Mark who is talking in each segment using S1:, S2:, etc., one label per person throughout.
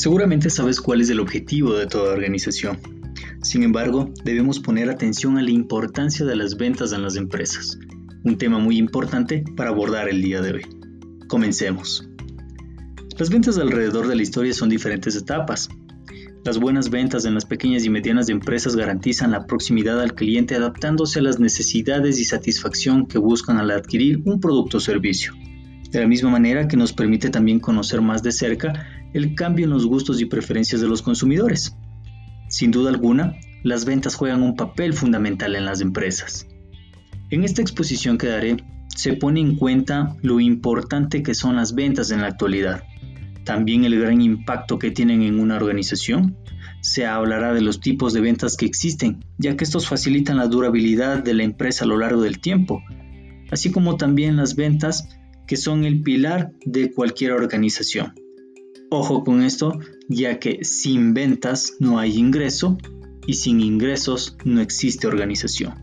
S1: Seguramente sabes cuál es el objetivo de toda organización. Sin embargo, debemos poner atención a la importancia de las ventas en las empresas, un tema muy importante para abordar el día de hoy. Comencemos. Las ventas alrededor de la historia son diferentes etapas. Las buenas ventas en las pequeñas y medianas empresas garantizan la proximidad al cliente adaptándose a las necesidades y satisfacción que buscan al adquirir un producto o servicio. De la misma manera que nos permite también conocer más de cerca el cambio en los gustos y preferencias de los consumidores. Sin duda alguna, las ventas juegan un papel fundamental en las empresas. En esta exposición que daré, se pone en cuenta lo importante que son las ventas en la actualidad, también el gran impacto que tienen en una organización. Se hablará de los tipos de ventas que existen, ya que estos facilitan la durabilidad de la empresa a lo largo del tiempo, así como también las ventas que son el pilar de cualquier organización. Ojo con esto, ya que sin ventas no hay ingreso y sin ingresos no existe organización.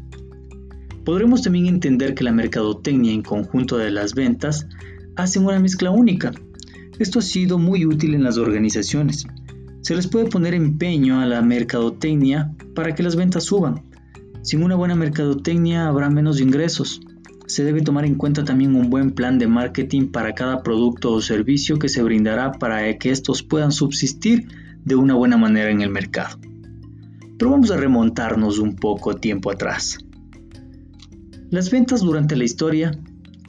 S1: Podremos también entender que la mercadotecnia en conjunto de las ventas hacen una mezcla única. Esto ha sido muy útil en las organizaciones. Se les puede poner empeño a la mercadotecnia para que las ventas suban. Sin una buena mercadotecnia habrá menos ingresos, se debe tomar en cuenta también un buen plan de marketing para cada producto o servicio que se brindará para que estos puedan subsistir de una buena manera en el mercado. Pero vamos a remontarnos un poco tiempo atrás. Las ventas durante la historia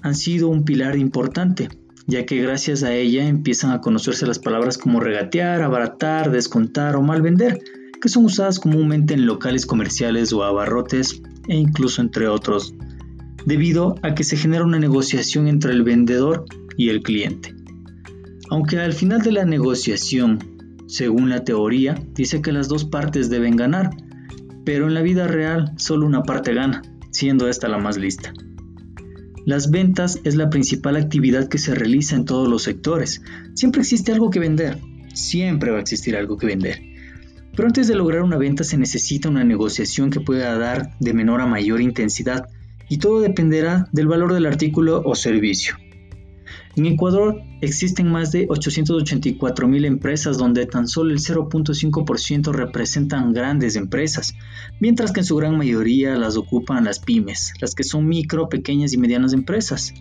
S1: han sido un pilar importante, ya que gracias a ella empiezan a conocerse las palabras como regatear, abaratar, descontar o mal vender, que son usadas comúnmente en locales comerciales o abarrotes e incluso entre otros debido a que se genera una negociación entre el vendedor y el cliente. Aunque al final de la negociación, según la teoría, dice que las dos partes deben ganar, pero en la vida real solo una parte gana, siendo esta la más lista. Las ventas es la principal actividad que se realiza en todos los sectores. Siempre existe algo que vender, siempre va a existir algo que vender. Pero antes de lograr una venta se necesita una negociación que pueda dar de menor a mayor intensidad y todo dependerá del valor del artículo o servicio. En Ecuador existen más de 884 mil empresas donde tan solo el 0.5% representan grandes empresas, mientras que en su gran mayoría las ocupan las pymes, las que son micro, pequeñas y medianas empresas.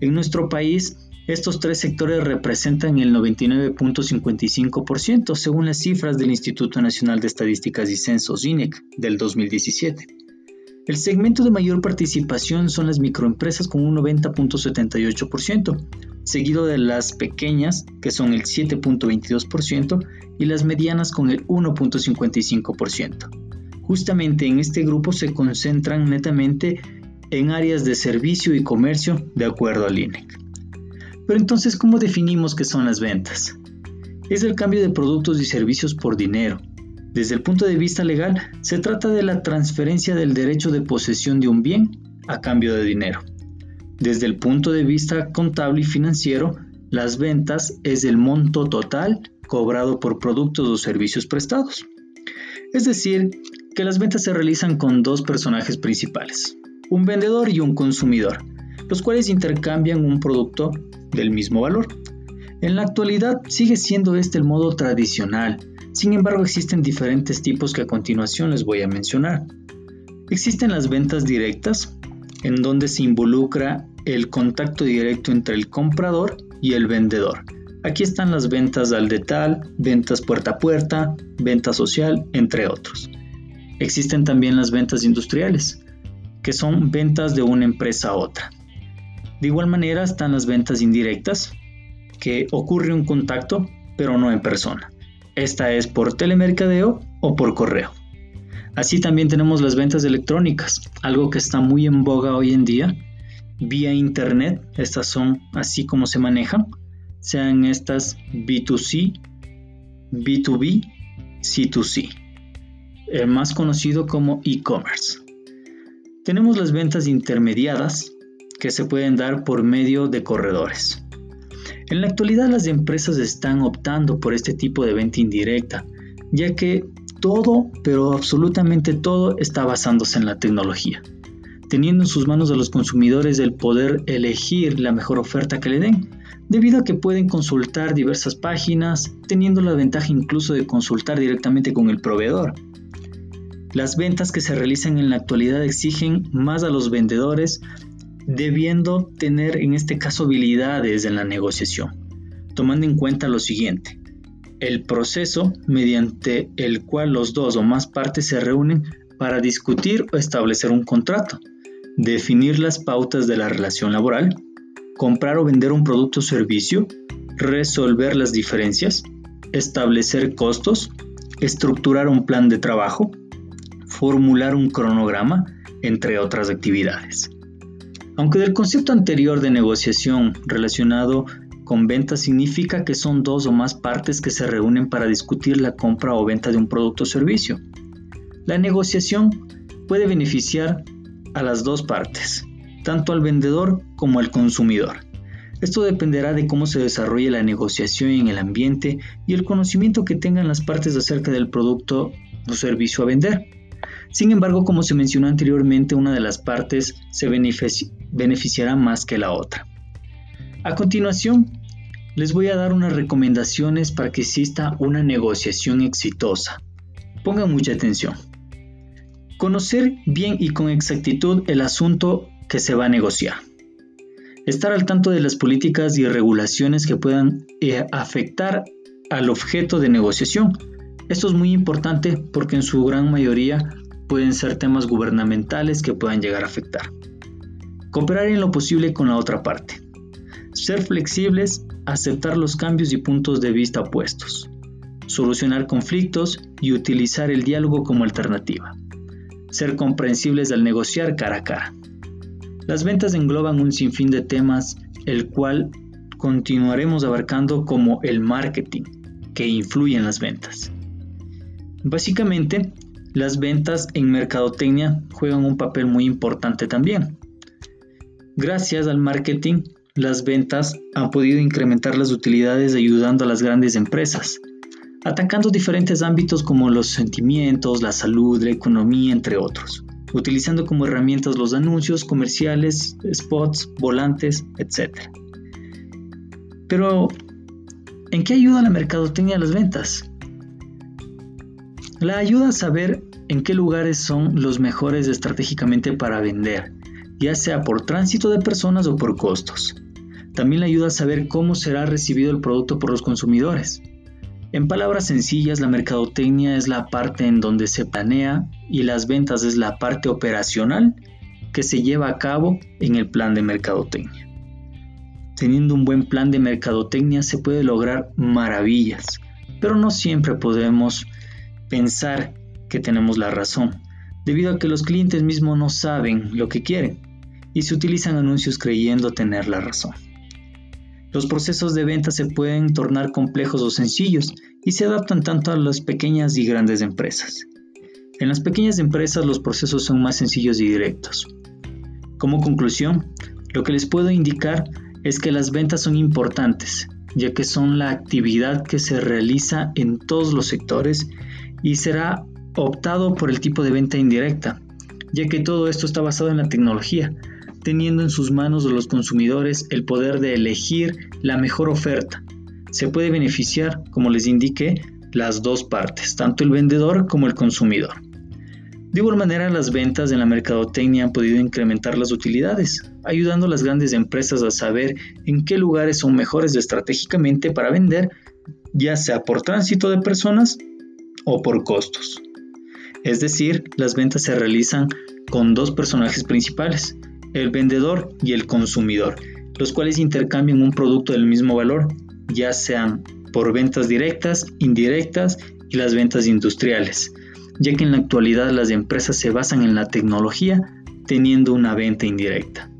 S1: En nuestro país, estos tres sectores representan el 99.55% según las cifras del Instituto Nacional de Estadísticas y Censos INEC del 2017. El segmento de mayor participación son las microempresas con un 90.78%, seguido de las pequeñas, que son el 7.22%, y las medianas con el 1.55%. Justamente en este grupo se concentran netamente en áreas de servicio y comercio, de acuerdo al INEC. Pero entonces, ¿cómo definimos qué son las ventas? Es el cambio de productos y servicios por dinero, desde el punto de vista legal, se trata de la transferencia del derecho de posesión de un bien a cambio de dinero. Desde el punto de vista contable y financiero, las ventas es el monto total cobrado por productos o servicios prestados. Es decir, que las ventas se realizan con dos personajes principales, un vendedor y un consumidor, los cuales intercambian un producto del mismo valor. En la actualidad sigue siendo este el modo tradicional, sin embargo, existen diferentes tipos que a continuación les voy a mencionar. Existen las ventas directas, en donde se involucra el contacto directo entre el comprador y el vendedor. Aquí están las ventas al detal, ventas puerta a puerta, venta social, entre otros. Existen también las ventas industriales, que son ventas de una empresa a otra. De igual manera están las ventas indirectas, que ocurre un contacto, pero no en persona. Esta es por telemercadeo o por correo. Así también tenemos las ventas electrónicas, algo que está muy en boga hoy en día. Vía internet, estas son así como se manejan, sean estas B2C, B2B, C2C, el más conocido como e-commerce. Tenemos las ventas intermediadas que se pueden dar por medio de corredores. En la actualidad las empresas están optando por este tipo de venta indirecta, ya que todo, pero absolutamente todo, está basándose en la tecnología, teniendo en sus manos a los consumidores el poder elegir la mejor oferta que le den, debido a que pueden consultar diversas páginas, teniendo la ventaja incluso de consultar directamente con el proveedor. Las ventas que se realizan en la actualidad exigen más a los vendedores, debiendo tener en este caso habilidades en la negociación, tomando en cuenta lo siguiente. El proceso mediante el cual los dos o más partes se reúnen para discutir o establecer un contrato, definir las pautas de la relación laboral, comprar o vender un producto o servicio, resolver las diferencias, establecer costos, estructurar un plan de trabajo, formular un cronograma, entre otras actividades. Aunque del concepto anterior de negociación relacionado con venta significa que son dos o más partes que se reúnen para discutir la compra o venta de un producto o servicio. La negociación puede beneficiar a las dos partes, tanto al vendedor como al consumidor. Esto dependerá de cómo se desarrolle la negociación en el ambiente y el conocimiento que tengan las partes acerca del producto o servicio a vender. Sin embargo, como se mencionó anteriormente, una de las partes se beneficiará más que la otra. A continuación, les voy a dar unas recomendaciones para que exista una negociación exitosa. Pongan mucha atención. Conocer bien y con exactitud el asunto que se va a negociar. Estar al tanto de las políticas y regulaciones que puedan eh, afectar al objeto de negociación. Esto es muy importante porque en su gran mayoría pueden ser temas gubernamentales que puedan llegar a afectar. Cooperar en lo posible con la otra parte. Ser flexibles, aceptar los cambios y puntos de vista opuestos. Solucionar conflictos y utilizar el diálogo como alternativa. Ser comprensibles al negociar cara a cara. Las ventas engloban un sinfín de temas, el cual continuaremos abarcando como el marketing, que influye en las ventas. Básicamente, las ventas en mercadotecnia juegan un papel muy importante también. Gracias al marketing, las ventas han podido incrementar las utilidades ayudando a las grandes empresas, atacando diferentes ámbitos como los sentimientos, la salud, la economía, entre otros, utilizando como herramientas los anuncios comerciales, spots, volantes, etc. Pero, ¿en qué ayuda la mercadotecnia a las ventas? La ayuda a saber en qué lugares son los mejores estratégicamente para vender, ya sea por tránsito de personas o por costos. También le ayuda a saber cómo será recibido el producto por los consumidores. En palabras sencillas, la mercadotecnia es la parte en donde se planea y las ventas es la parte operacional que se lleva a cabo en el plan de mercadotecnia. Teniendo un buen plan de mercadotecnia se puede lograr maravillas, pero no siempre podemos pensar que tenemos la razón, debido a que los clientes mismos no saben lo que quieren y se utilizan anuncios creyendo tener la razón. Los procesos de venta se pueden tornar complejos o sencillos y se adaptan tanto a las pequeñas y grandes empresas. En las pequeñas empresas los procesos son más sencillos y directos. Como conclusión, lo que les puedo indicar es que las ventas son importantes, ya que son la actividad que se realiza en todos los sectores y será optado por el tipo de venta indirecta, ya que todo esto está basado en la tecnología, teniendo en sus manos de los consumidores el poder de elegir la mejor oferta. Se puede beneficiar, como les indiqué, las dos partes, tanto el vendedor como el consumidor. De igual manera, las ventas en la mercadotecnia han podido incrementar las utilidades, ayudando a las grandes empresas a saber en qué lugares son mejores estratégicamente para vender, ya sea por tránsito de personas o por costos. Es decir, las ventas se realizan con dos personajes principales, el vendedor y el consumidor, los cuales intercambian un producto del mismo valor, ya sean por ventas directas, indirectas y las ventas industriales, ya que en la actualidad las empresas se basan en la tecnología teniendo una venta indirecta.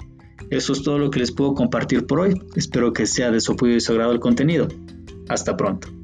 S1: Eso es todo lo que les puedo compartir por hoy. Espero que sea de su apoyo y su agrado el contenido. Hasta pronto.